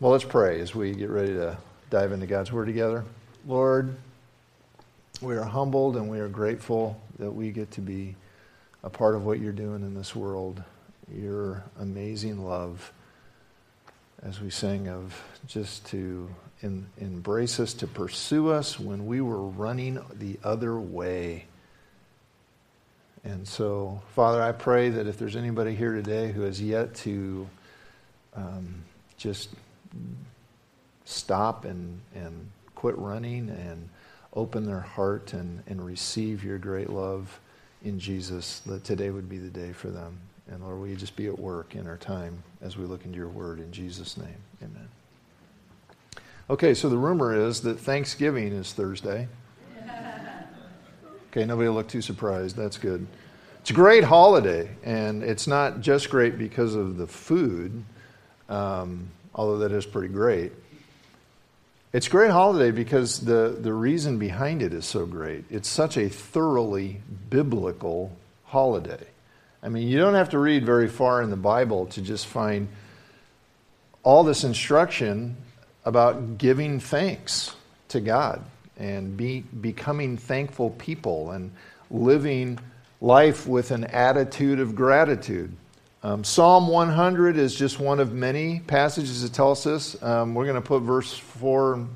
Well, let's pray as we get ready to dive into God's Word together. Lord, we are humbled and we are grateful that we get to be a part of what you're doing in this world. Your amazing love, as we sing of just to in, embrace us, to pursue us when we were running the other way. And so, Father, I pray that if there's anybody here today who has yet to um, just stop and, and quit running and open their heart and, and receive your great love in Jesus, that today would be the day for them. And Lord, will you just be at work in our time as we look into your word in Jesus' name? Amen. Okay, so the rumor is that Thanksgiving is Thursday. Okay, nobody will look too surprised. That's good. It's a great holiday, and it's not just great because of the food um, although that is pretty great. It's a great holiday because the, the reason behind it is so great. It's such a thoroughly biblical holiday. I mean, you don't have to read very far in the Bible to just find all this instruction about giving thanks to God and be, becoming thankful people and living life with an attitude of gratitude. Um, Psalm 100 is just one of many passages that tell us this. Um, we're going to put verse 4 and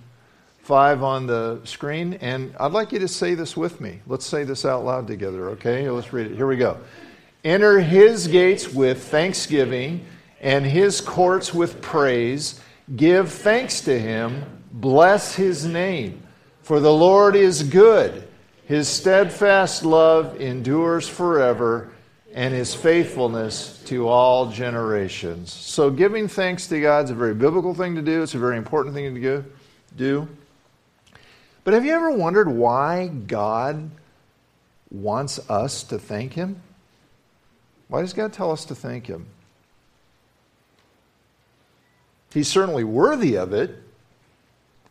5 on the screen, and I'd like you to say this with me. Let's say this out loud together, okay? Let's read it. Here we go. Enter his gates with thanksgiving and his courts with praise. Give thanks to him. Bless his name. For the Lord is good. His steadfast love endures forever and his faithfulness to all generations. So, giving thanks to God is a very biblical thing to do, it's a very important thing to do. But have you ever wondered why God wants us to thank him? Why does God tell us to thank him? He's certainly worthy of it,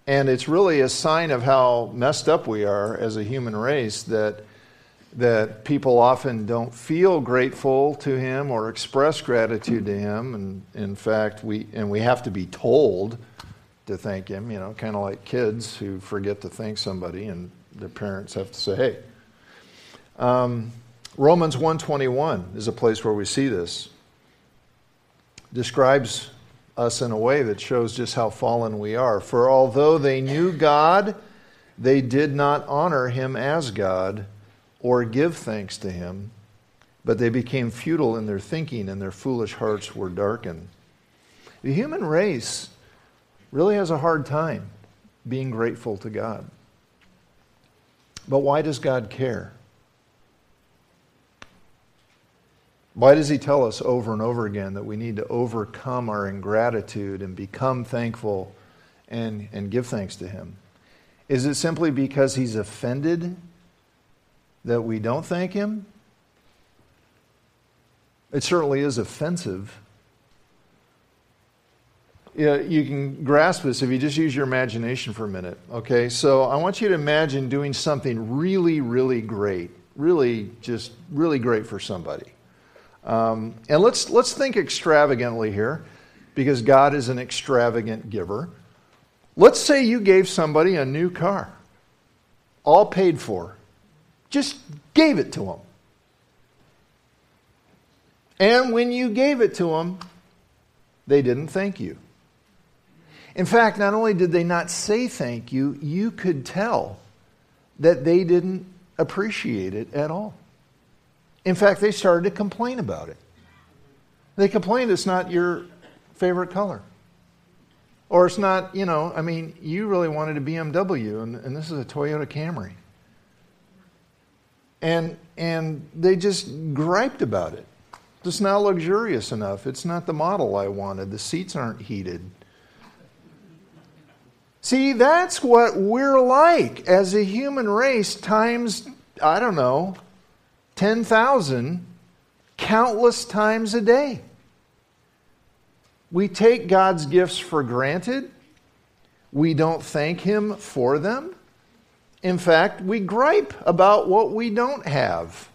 and it's really a sign of how messed up we are as a human race that that people often don't feel grateful to him or express gratitude to him. And in fact we and we have to be told to thank him you know kind of like kids who forget to thank somebody and their parents have to say hey. Um, romans 121 is a place where we see this. Describes us in a way that shows just how fallen we are. For although they knew god they did not honor him as god or give thanks to him, but they became futile in their thinking and their foolish hearts were darkened. The human race really has a hard time being grateful to God. But why does God care? Why does He tell us over and over again that we need to overcome our ingratitude and become thankful and, and give thanks to Him? Is it simply because He's offended that we don't thank Him? It certainly is offensive. You can grasp this if you just use your imagination for a minute. Okay, so I want you to imagine doing something really, really great, really, just really great for somebody. Um, and let's let's think extravagantly here, because God is an extravagant giver. Let's say you gave somebody a new car, all paid for just gave it to them. And when you gave it to them, they didn't thank you. In fact, not only did they not say thank you, you could tell that they didn't appreciate it at all. In fact, they started to complain about it. They complained it's not your favorite color. Or it's not, you know, I mean, you really wanted a BMW, and, and this is a Toyota Camry. And, and they just griped about it. It's not luxurious enough. It's not the model I wanted. The seats aren't heated. See, that's what we're like as a human race, times, I don't know, 10,000, countless times a day. We take God's gifts for granted. We don't thank Him for them. In fact, we gripe about what we don't have.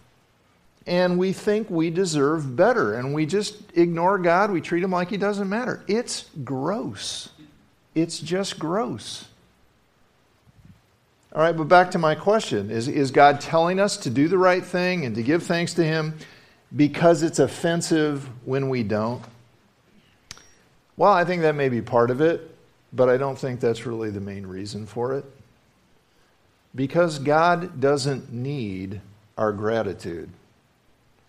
And we think we deserve better. And we just ignore God. We treat him like he doesn't matter. It's gross. it's just gross. All right, but back to my question is, is God telling us to do the right thing and to give thanks to Him because it's offensive when we don't? Well, I think that may be part of it, but I don't think that's really the main reason for it. Because God doesn't need our gratitude.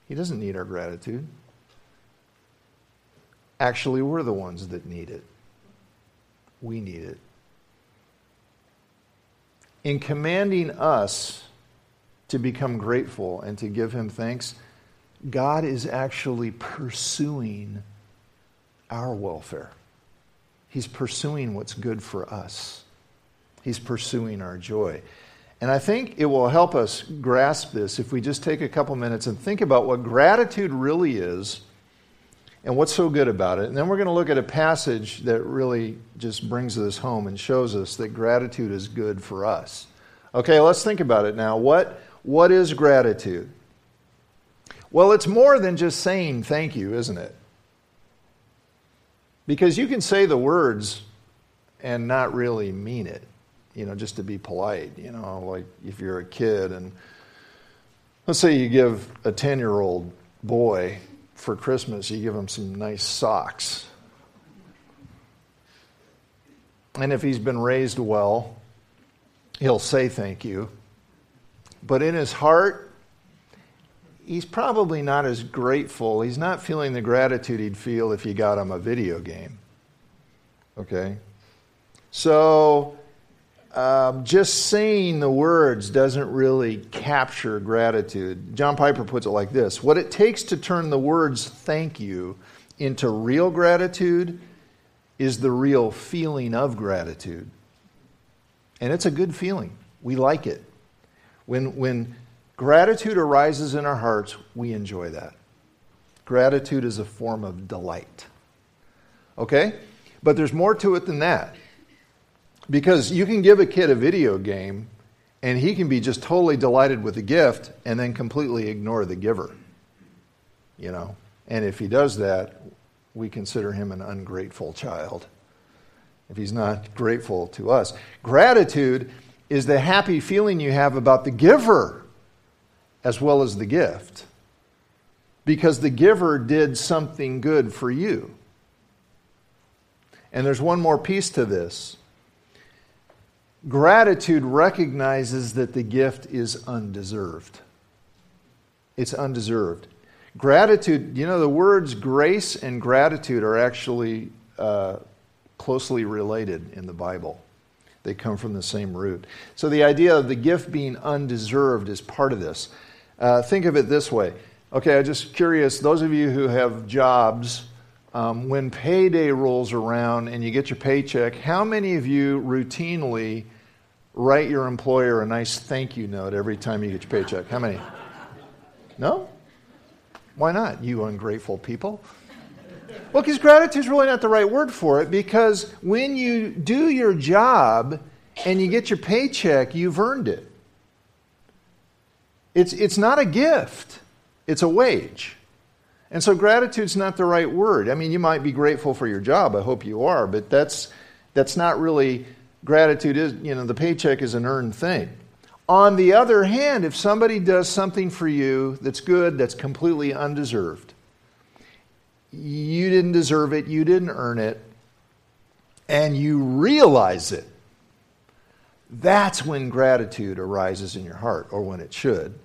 He doesn't need our gratitude. Actually, we're the ones that need it. We need it. In commanding us to become grateful and to give Him thanks, God is actually pursuing our welfare. He's pursuing what's good for us. He's pursuing our joy. And I think it will help us grasp this if we just take a couple minutes and think about what gratitude really is and what's so good about it. And then we're going to look at a passage that really just brings this home and shows us that gratitude is good for us. Okay, let's think about it now. What, what is gratitude? Well, it's more than just saying thank you, isn't it? Because you can say the words and not really mean it, you know, just to be polite. You know, like if you're a kid and let's say you give a 10 year old boy for Christmas, you give him some nice socks. And if he's been raised well, he'll say thank you. But in his heart, he's probably not as grateful. He's not feeling the gratitude he'd feel if you got him a video game. Okay? So um, just saying the words doesn't really capture gratitude. John Piper puts it like this What it takes to turn the words thank you into real gratitude is the real feeling of gratitude. And it's a good feeling. We like it. When, when gratitude arises in our hearts, we enjoy that. Gratitude is a form of delight. Okay? But there's more to it than that. Because you can give a kid a video game and he can be just totally delighted with the gift and then completely ignore the giver. You know? And if he does that, we consider him an ungrateful child. If he's not grateful to us, gratitude is the happy feeling you have about the giver as well as the gift. Because the giver did something good for you. And there's one more piece to this Gratitude recognizes that the gift is undeserved. It's undeserved. Gratitude, you know, the words grace and gratitude are actually uh, closely related in the Bible. They come from the same root. So the idea of the gift being undeserved is part of this. Uh, think of it this way. Okay, I'm just curious, those of you who have jobs, um, when payday rolls around and you get your paycheck, how many of you routinely write your employer a nice thank you note every time you get your paycheck? How many? No? Why not, you ungrateful people? Well, because gratitude is really not the right word for it because when you do your job and you get your paycheck, you've earned it. It's, it's not a gift, it's a wage. And so gratitude's not the right word. I mean, you might be grateful for your job. I hope you are, but that's that's not really gratitude is, you know, the paycheck is an earned thing. On the other hand, if somebody does something for you that's good, that's completely undeserved, you didn't deserve it, you didn't earn it, and you realize it, that's when gratitude arises in your heart, or when it should.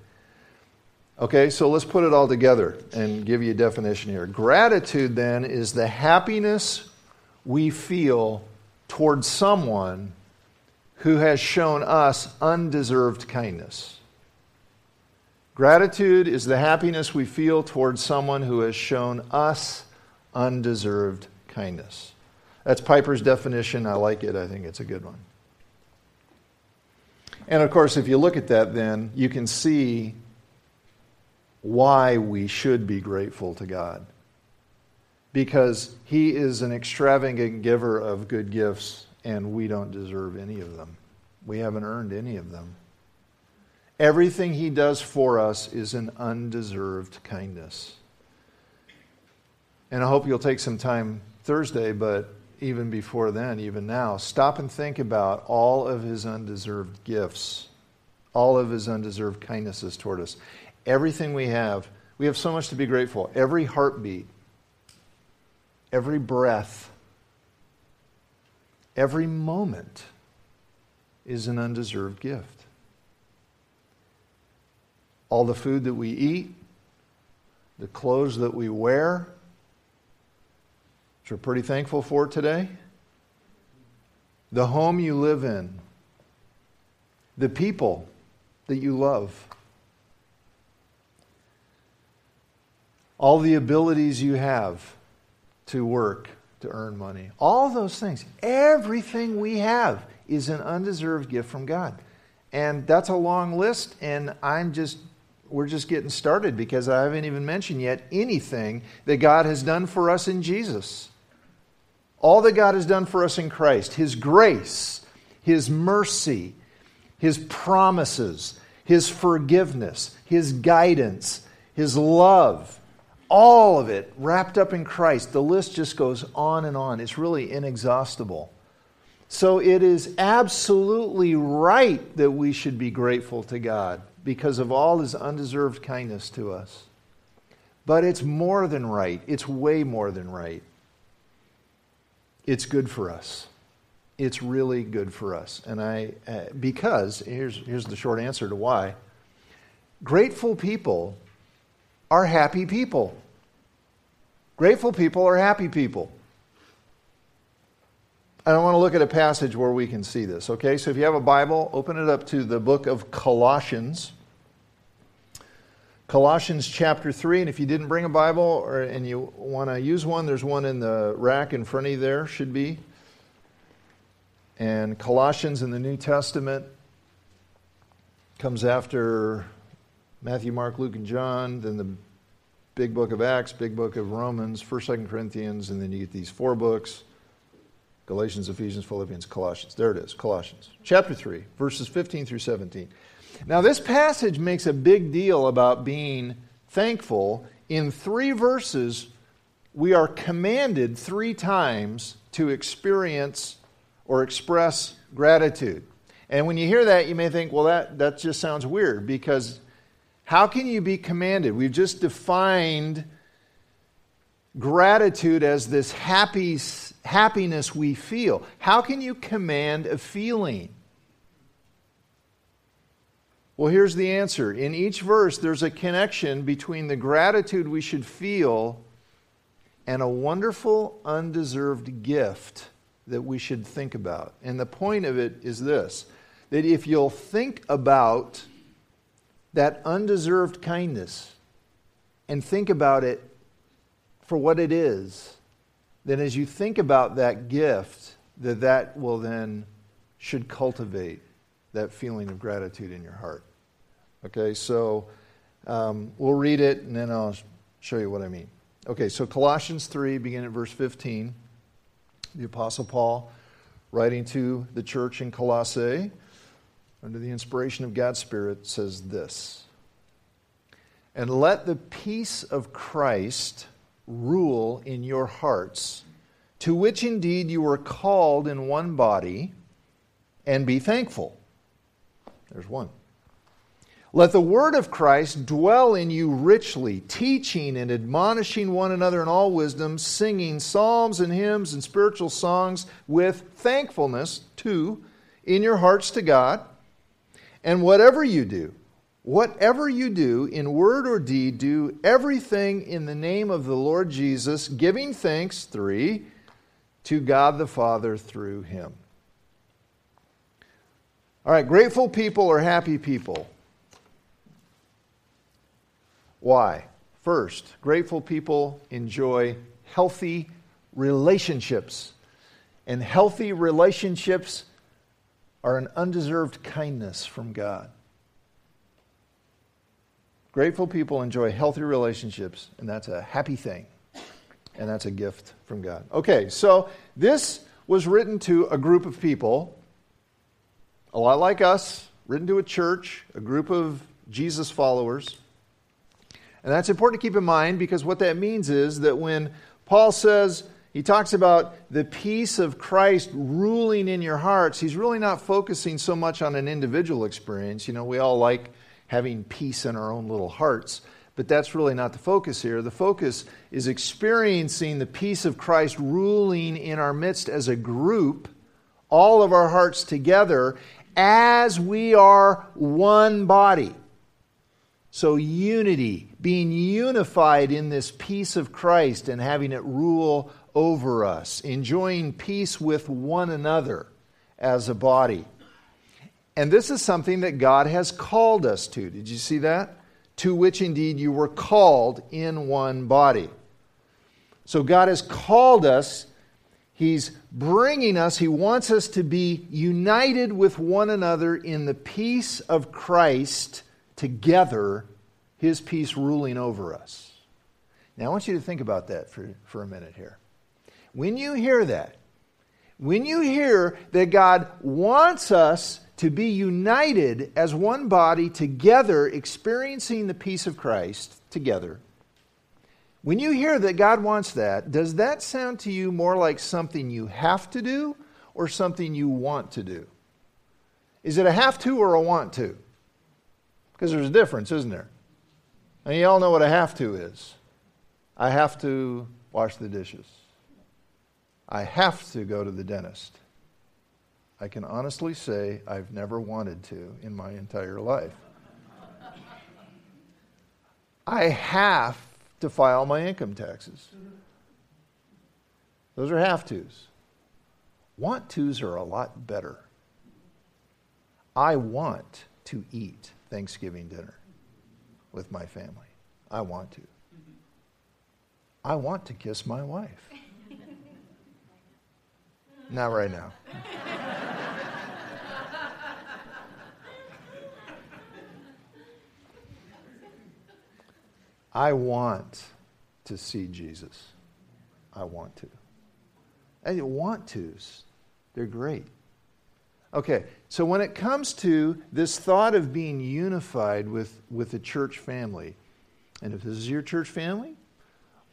Okay, so let's put it all together and give you a definition here. Gratitude, then, is the happiness we feel towards someone who has shown us undeserved kindness. Gratitude is the happiness we feel towards someone who has shown us undeserved kindness. That's Piper's definition. I like it. I think it's a good one. And of course, if you look at that, then you can see why we should be grateful to God. Because He is an extravagant giver of good gifts, and we don't deserve any of them. We haven't earned any of them. Everything He does for us is an undeserved kindness. And I hope you'll take some time Thursday, but even before then, even now, stop and think about all of his undeserved gifts, all of his undeserved kindnesses toward us. Everything we have, we have so much to be grateful. Every heartbeat, every breath, every moment is an undeserved gift. All the food that we eat, the clothes that we wear, which we're pretty thankful for today, the home you live in, the people that you love, all the abilities you have to work, to earn money, all those things, everything we have is an undeserved gift from God. And that's a long list, and I'm just we're just getting started because I haven't even mentioned yet anything that God has done for us in Jesus. All that God has done for us in Christ, His grace, His mercy, His promises, His forgiveness, His guidance, His love, all of it wrapped up in Christ. The list just goes on and on. It's really inexhaustible. So it is absolutely right that we should be grateful to God because of all his undeserved kindness to us. But it's more than right. It's way more than right. It's good for us. It's really good for us. And I, uh, because, here's, here's the short answer to why grateful people are happy people. Grateful people are happy people. And I want to look at a passage where we can see this, okay? So if you have a Bible, open it up to the book of Colossians. Colossians chapter 3, and if you didn't bring a Bible or, and you want to use one, there's one in the rack in front of you there, should be. And Colossians in the New Testament comes after Matthew, Mark, Luke, and John, then the big book of Acts, big book of Romans, 1st, 2nd Corinthians, and then you get these four books Galatians, Ephesians, Philippians, Colossians. There it is, Colossians. Chapter 3, verses 15 through 17. Now, this passage makes a big deal about being thankful. In three verses, we are commanded three times to experience or express gratitude. And when you hear that, you may think, well, that, that just sounds weird because how can you be commanded? We've just defined gratitude as this happy, happiness we feel. How can you command a feeling? Well, here's the answer. In each verse, there's a connection between the gratitude we should feel and a wonderful, undeserved gift that we should think about. And the point of it is this that if you'll think about that undeserved kindness and think about it for what it is, then as you think about that gift, that that will then should cultivate that feeling of gratitude in your heart. Okay, so um, we'll read it and then I'll show you what I mean. Okay, so Colossians 3, begin at verse 15. The Apostle Paul, writing to the church in Colossae, under the inspiration of God's Spirit, says this And let the peace of Christ rule in your hearts, to which indeed you were called in one body, and be thankful. There's one. Let the word of Christ dwell in you richly, teaching and admonishing one another in all wisdom, singing psalms and hymns and spiritual songs with thankfulness, too, in your hearts to God. And whatever you do, whatever you do, in word or deed, do everything in the name of the Lord Jesus, giving thanks, three, to God the Father through him. All right, grateful people are happy people. Why? First, grateful people enjoy healthy relationships. And healthy relationships are an undeserved kindness from God. Grateful people enjoy healthy relationships, and that's a happy thing. And that's a gift from God. Okay, so this was written to a group of people, a lot like us, written to a church, a group of Jesus followers. And that's important to keep in mind because what that means is that when Paul says He talks about the peace of Christ ruling in your hearts. He's really not focusing so much on an individual experience. You know, we all like having peace in our own little hearts, but that's really not the focus here. The focus is experiencing the peace of Christ ruling in our midst as a group, all of our hearts together, as we are one body. So, unity, being unified in this peace of Christ and having it rule over us, enjoying peace with one another as a body. And this is something that God has called us to. Did you see that? To which indeed you were called in one body. So God has called us. He's bringing us, He wants us to be united with one another in the peace of Christ together, His peace ruling over us. Now, I want you to think about that for, for a minute here. When you hear that, when you hear that God wants us to be united as one body together, experiencing the peace of Christ together, when you hear that God wants that, does that sound to you more like something you have to do or something you want to do? Is it a have to or a want to? Because there's a difference, isn't there? And you all know what a have to is. I have to wash the dishes. I have to go to the dentist. I can honestly say I've never wanted to in my entire life. I have to file my income taxes. Those are have tos. Want tos are a lot better. I want to eat Thanksgiving dinner with my family. I want to. I want to kiss my wife. Not right now. I want to see Jesus. I want to. I want tos. They're great. Okay, so when it comes to this thought of being unified with, with the church family, and if this is your church family,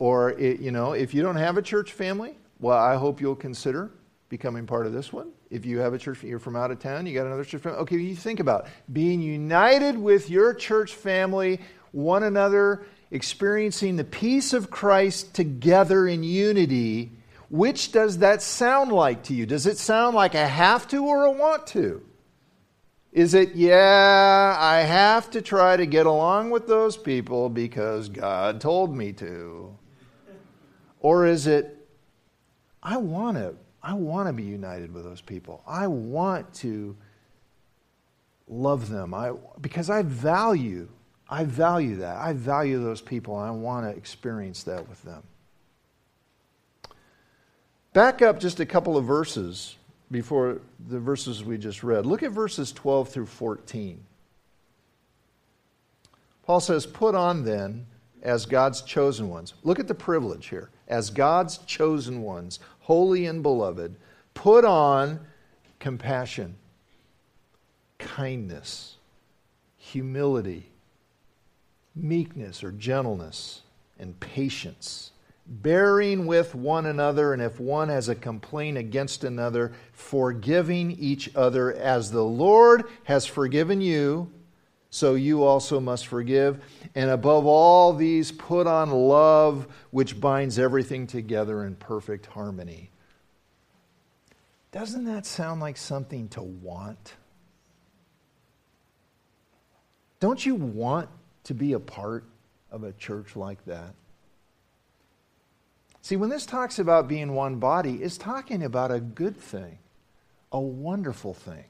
or it, you know, if you don't have a church family, well, I hope you'll consider becoming part of this one. If you have a church, you're from out of town, you got another church family. Okay, you think about being united with your church family, one another, experiencing the peace of Christ together in unity. Which does that sound like to you? Does it sound like a have to or a want to? Is it, yeah, I have to try to get along with those people because God told me to? Or is it, I want to I want to be united with those people. I want to love them. I, because I value, I value that. I value those people and I want to experience that with them. Back up just a couple of verses before the verses we just read. Look at verses 12 through 14. Paul says, Put on then as God's chosen ones. Look at the privilege here. As God's chosen ones, holy and beloved, put on compassion, kindness, humility, meekness or gentleness, and patience, bearing with one another, and if one has a complaint against another, forgiving each other as the Lord has forgiven you so you also must forgive. And above all these, put on love, which binds everything together in perfect harmony. Doesn't that sound like something to want? Don't you want to be a part of a church like that? See, when this talks about being one body, it's talking about a good thing, a wonderful thing.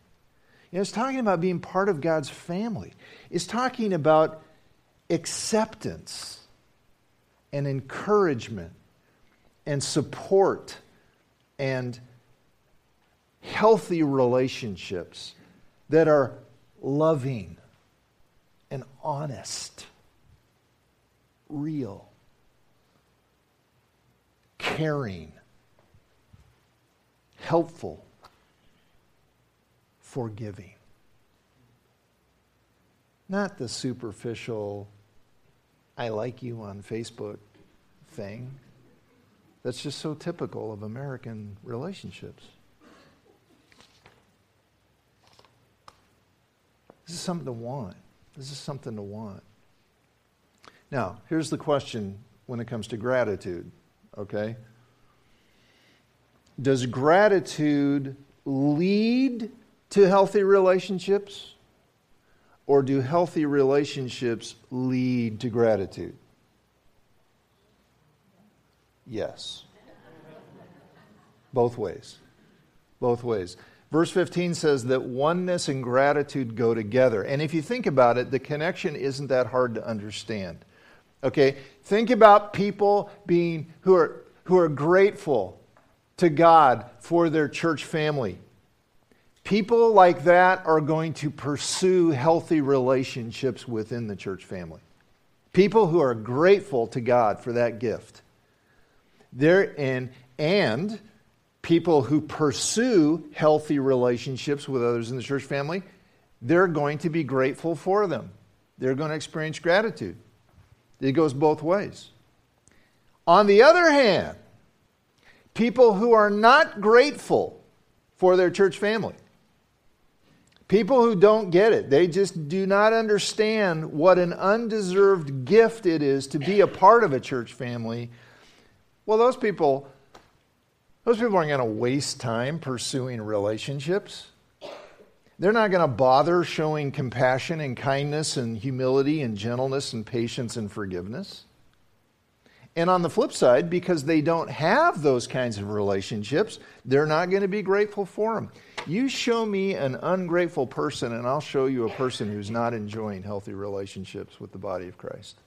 You know, it's talking about being part of God's family. It's talking about acceptance and encouragement and support and healthy relationships that are loving and honest, real, caring, helpful forgiving. Not the superficial, I like you on Facebook thing. That's just so typical of American relationships. This is something to want. This is something to want. Now, here's the question when it comes to gratitude, okay? Does gratitude lead to healthy relationships? Or do healthy relationships lead to gratitude? Yes. Both ways. Both ways. Verse 15 says that oneness and gratitude go together. And if you think about it, the connection isn't that hard to understand. Okay? Think about people being who are who are grateful to God for their church family. People like that are going to pursue healthy relationships within the church family. People who are grateful to God for that gift. There and and people who pursue healthy relationships with others in the church family, they're going to be grateful for them. They're going to experience gratitude. It goes both ways. On the other hand, people who are not grateful for their church family, people who don't get it, they just do not understand what an undeserved gift it is to be a part of a church family. Well, those people those people aren't going to waste time pursuing relationships. They're not going to bother showing compassion and kindness and humility and gentleness and patience and forgiveness. And on the flip side, because they don't have those kinds of relationships, they're not going to be grateful for them. You show me an ungrateful person, and I'll show you a person who's not enjoying healthy relationships with the body of Christ.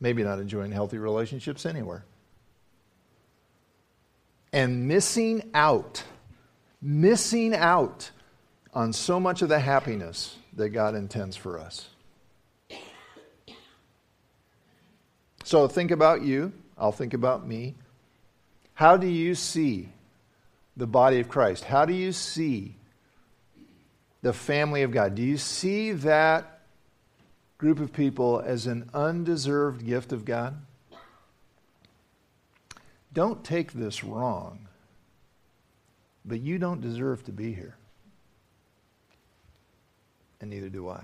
Maybe not enjoying healthy relationships anywhere and missing out, missing out on so much of the happiness that God intends for us. So think about you. I'll think about me. How do you see the body of Christ? How do you see the family of God? Do you see that group of people as an undeserved gift of God? Don't take this wrong, but you don't deserve to be here. And neither do I.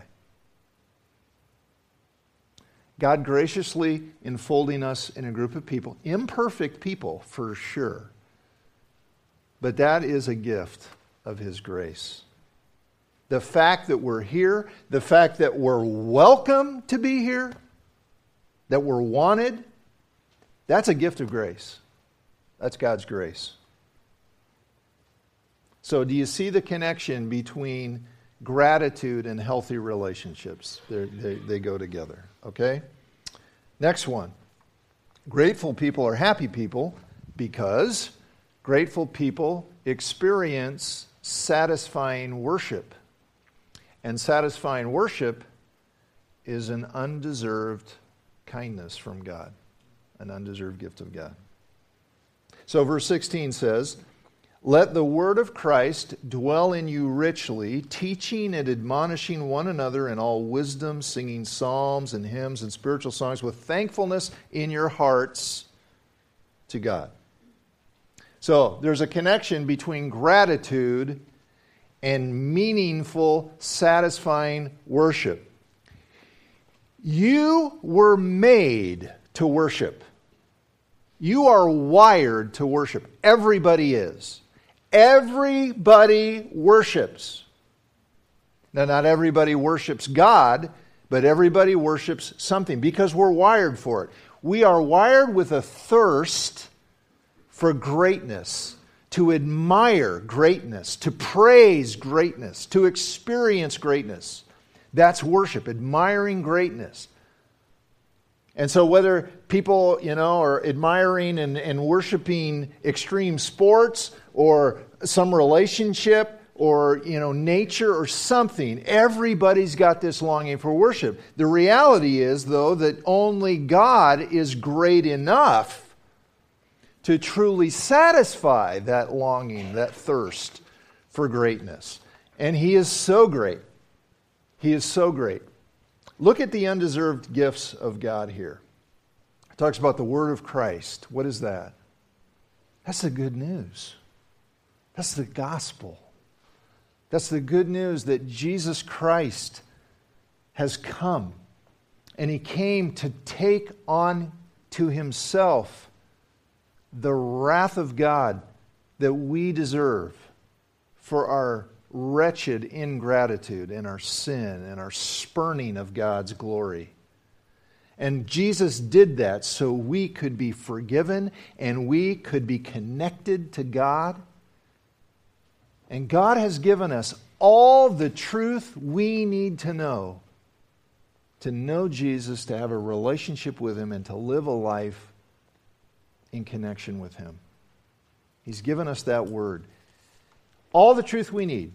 God graciously enfolding us in a group of people, imperfect people for sure, but that is a gift of His grace. The fact that we're here, the fact that we're welcome to be here, that we're wanted, that's a gift of grace. That's God's grace. So, do you see the connection between gratitude and healthy relationships? They, they go together, okay? Next one. Grateful people are happy people because grateful people experience satisfying worship. And satisfying worship is an undeserved kindness from God, an undeserved gift of God. So, verse 16 says, Let the word of Christ dwell in you richly, teaching and admonishing one another in all wisdom, singing psalms and hymns and spiritual songs with thankfulness in your hearts to God. So, there's a connection between gratitude and meaningful, satisfying worship. You were made to worship. You are wired to worship. Everybody is. Everybody worships. Now, not everybody worships God, but everybody worships something because we're wired for it. We are wired with a thirst for greatness, to admire greatness, to praise greatness, to experience greatness. That's worship, admiring greatness. And so, whether people, you know, are admiring and, and worshiping extreme sports or some relationship or, you know, nature or something, everybody's got this longing for worship. The reality is, though, that only God is great enough to truly satisfy that longing, that thirst for greatness. And He is so great. He is so great. Look at the undeserved gifts of God here. It talks about the word of Christ. What is that? That's the good news. That's the gospel. That's the good news that Jesus Christ has come. And he came to take on to himself the wrath of God that we deserve for our wretched ingratitude and our sin and our spurning of God's glory. And Jesus did that so we could be forgiven and we could be connected to God. And God has given us all the truth we need to know to know Jesus, to have a relationship with Him, and to live a life in connection with Him. He's given us that word. All the truth we need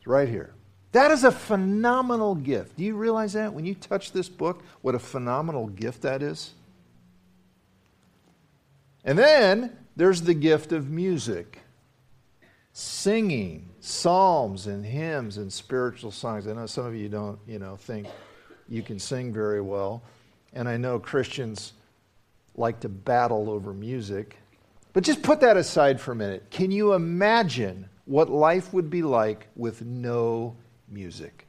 is right here. That is a phenomenal gift. Do you realize that? When you touch this book, what a phenomenal gift that is? And then there's the gift of music singing psalms and hymns and spiritual songs. I know some of you don't, you know, think you can sing very well. And I know Christians like to battle over music. But just put that aside for a minute. Can you imagine what life would be like with no music?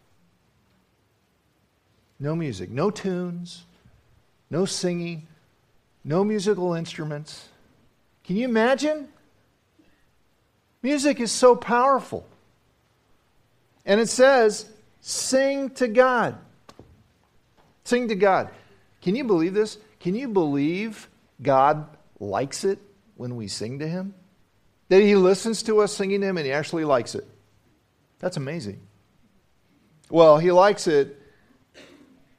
No music, no tunes, no singing, no musical instruments. Can you imagine? Music is so powerful. And it says, sing to God. Sing to God. Can you believe this? Can you believe God likes it when we sing to Him? That He listens to us singing to Him and He actually likes it. That's amazing. Well, He likes it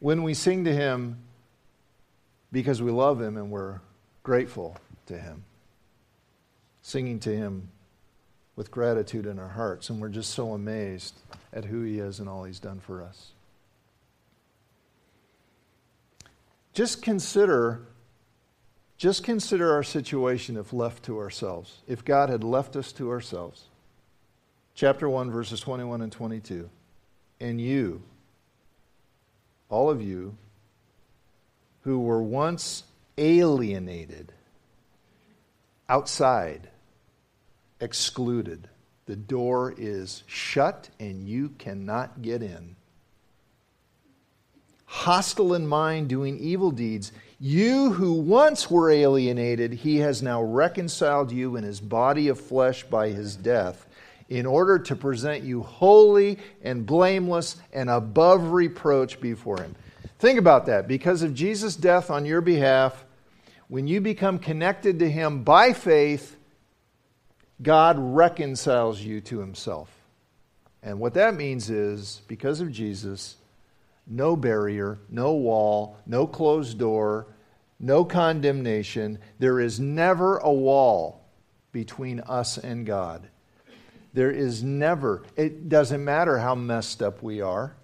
when we sing to Him because we love Him and we're grateful to Him. Singing to Him with gratitude in our hearts, and we're just so amazed at who He is and all He's done for us. Just consider just consider our situation if left to ourselves. If God had left us to ourselves. Chapter 1 verses 21 and 22. And you all of you who were once alienated outside excluded. The door is shut and you cannot get in. Hostile in mind, doing evil deeds. You who once were alienated, he has now reconciled you in his body of flesh by his death, in order to present you holy and blameless and above reproach before him. Think about that. Because of Jesus' death on your behalf, when you become connected to him by faith, God reconciles you to himself. And what that means is, because of Jesus, no barrier, no wall, no closed door, no condemnation. There is never a wall between us and God. There is never, it doesn't matter how messed up we are,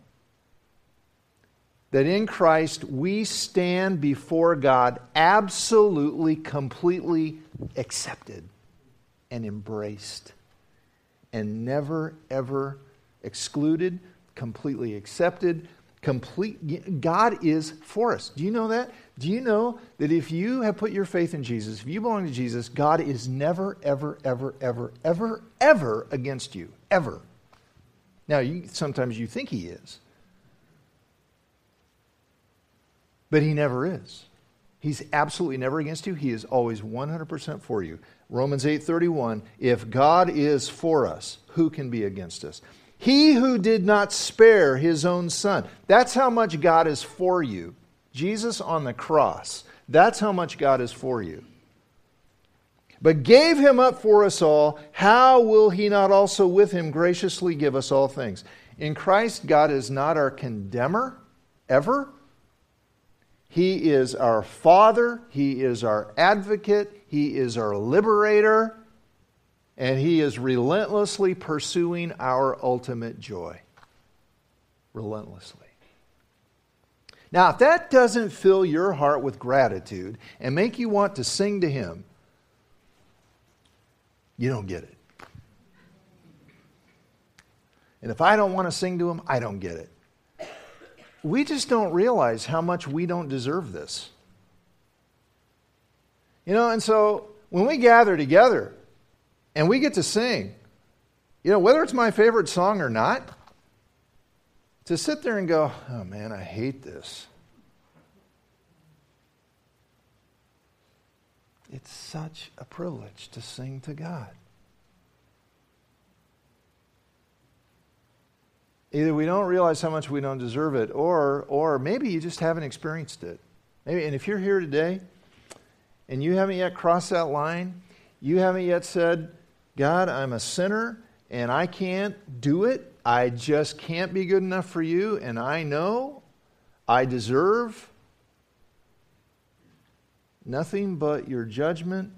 that in Christ we stand before God absolutely, completely accepted and embraced and never, ever excluded, completely accepted. Complete, God is for us. Do you know that? Do you know that if you have put your faith in Jesus, if you belong to Jesus, God is never, ever, ever, ever, ever, ever against you? Ever. Now, you, sometimes you think He is, but He never is. He's absolutely never against you. He is always 100% for you. Romans 8:31, if God is for us, who can be against us? He who did not spare his own son. That's how much God is for you. Jesus on the cross. That's how much God is for you. But gave him up for us all, how will he not also with him graciously give us all things? In Christ, God is not our condemner, ever. He is our Father, He is our advocate, He is our liberator, and He is relentlessly pursuing our ultimate joy. Relentlessly. Now, if that doesn't fill your heart with gratitude and make you want to sing to Him, you don't get it. And if I don't want to sing to Him, I don't get it we just don't realize how much we don't deserve this. You know, and so when we gather together and we get to sing, you know, whether it's my favorite song or not, to sit there and go, oh man, I hate this. It's such a privilege to sing to God. Either we don't realize how much we don't deserve it, or, or maybe you just haven't experienced it. Maybe, and if you're here today and you haven't yet crossed that line, you haven't yet said, God, I'm a sinner and I can't do it. I just can't be good enough for you, and I know I deserve nothing but your judgment.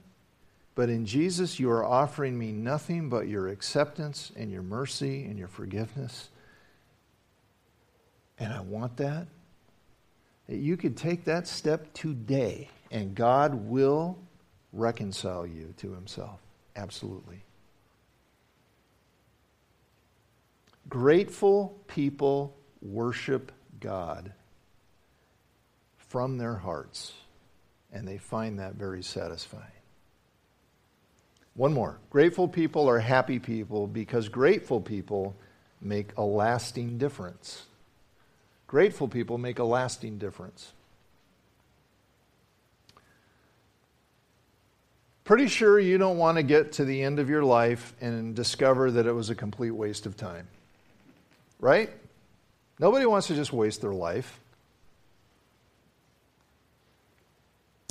But in Jesus, you are offering me nothing but your acceptance and your mercy and your forgiveness. And I want that. You could take that step today, and God will reconcile you to Himself. Absolutely. Grateful people worship God from their hearts, and they find that very satisfying. One more. Grateful people are happy people because grateful people make a lasting difference. Grateful people make a lasting difference. Pretty sure you don't want to get to the end of your life and discover that it was a complete waste of time. Right? Nobody wants to just waste their life.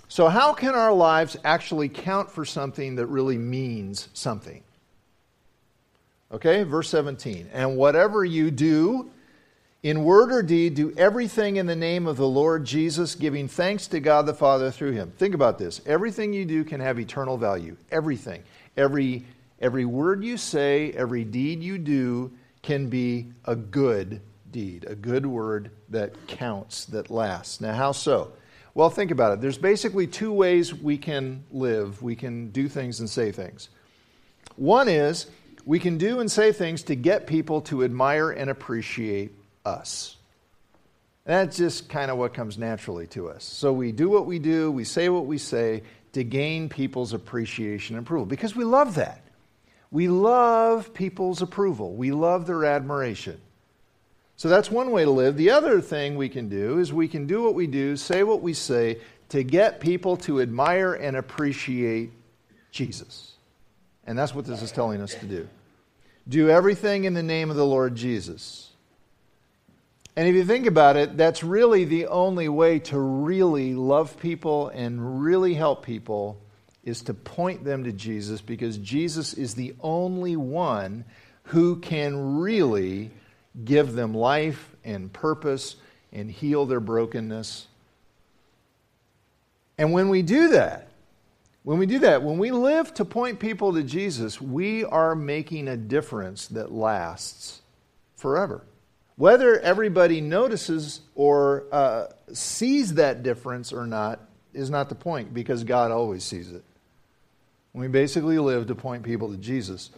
So, how can our lives actually count for something that really means something? Okay, verse 17. And whatever you do, in word or deed, do everything in the name of the Lord Jesus, giving thanks to God the Father through him. Think about this. Everything you do can have eternal value. Everything. Every, every word you say, every deed you do can be a good deed, a good word that counts, that lasts. Now, how so? Well, think about it. There's basically two ways we can live, we can do things and say things. One is we can do and say things to get people to admire and appreciate us. That's just kind of what comes naturally to us. So we do what we do, we say what we say to gain people's appreciation and approval because we love that. We love people's approval, we love their admiration. So that's one way to live. The other thing we can do is we can do what we do, say what we say, to get people to admire and appreciate Jesus. And that's what this is telling us to do. Do everything in the name of the Lord Jesus. And if you think about it, that's really the only way to really love people and really help people is to point them to Jesus because Jesus is the only one who can really give them life and purpose and heal their brokenness. And when we do that, when we do that, when we live to point people to Jesus, we are making a difference that lasts forever. Whether everybody notices or uh, sees that difference or not is not the point because God always sees it. We basically live to point people to Jesus.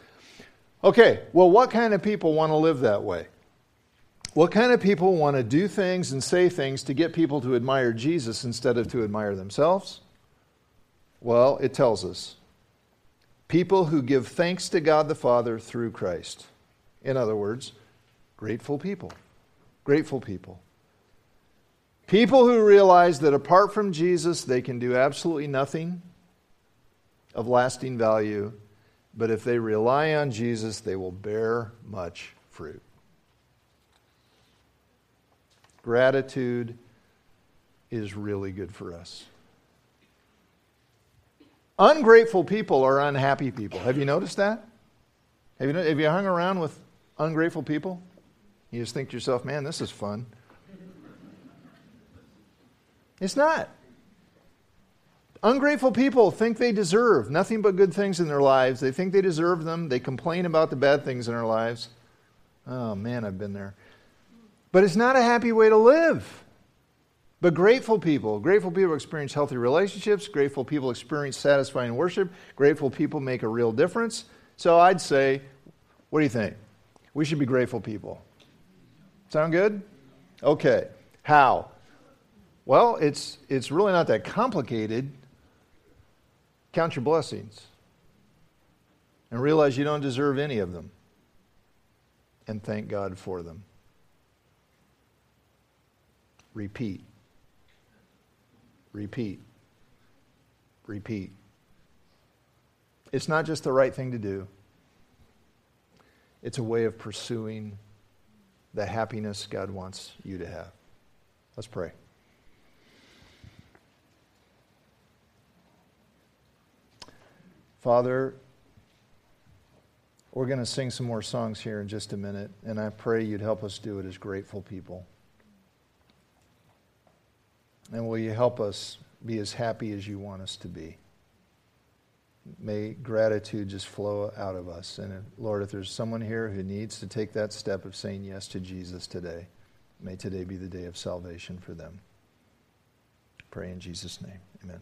Okay, well, what kind of people want to live that way? What kind of people want to do things and say things to get people to admire Jesus instead of to admire themselves? Well, it tells us people who give thanks to God the Father through Christ. In other words, grateful people. Grateful people. People who realize that apart from Jesus, they can do absolutely nothing of lasting value, but if they rely on Jesus, they will bear much fruit. Gratitude is really good for us. Ungrateful people are unhappy people. Have you noticed that? Have you, have you hung around with ungrateful people? You just think to yourself, man, this is fun. It's not. Ungrateful people think they deserve nothing but good things in their lives. They think they deserve them. They complain about the bad things in their lives. Oh, man, I've been there. But it's not a happy way to live. But grateful people, grateful people experience healthy relationships. Grateful people experience satisfying worship. Grateful people make a real difference. So I'd say, what do you think? We should be grateful people. Sound good? Okay. How? Well, it's, it's really not that complicated. Count your blessings and realize you don't deserve any of them. And thank God for them. Repeat. Repeat. Repeat. It's not just the right thing to do, it's a way of pursuing the happiness God wants you to have. Let's pray. Father, we're going to sing some more songs here in just a minute, and I pray you'd help us do it as grateful people. And will you help us be as happy as you want us to be? May gratitude just flow out of us. And Lord, if there's someone here who needs to take that step of saying yes to Jesus today, may today be the day of salvation for them. Pray in Jesus' name. Amen.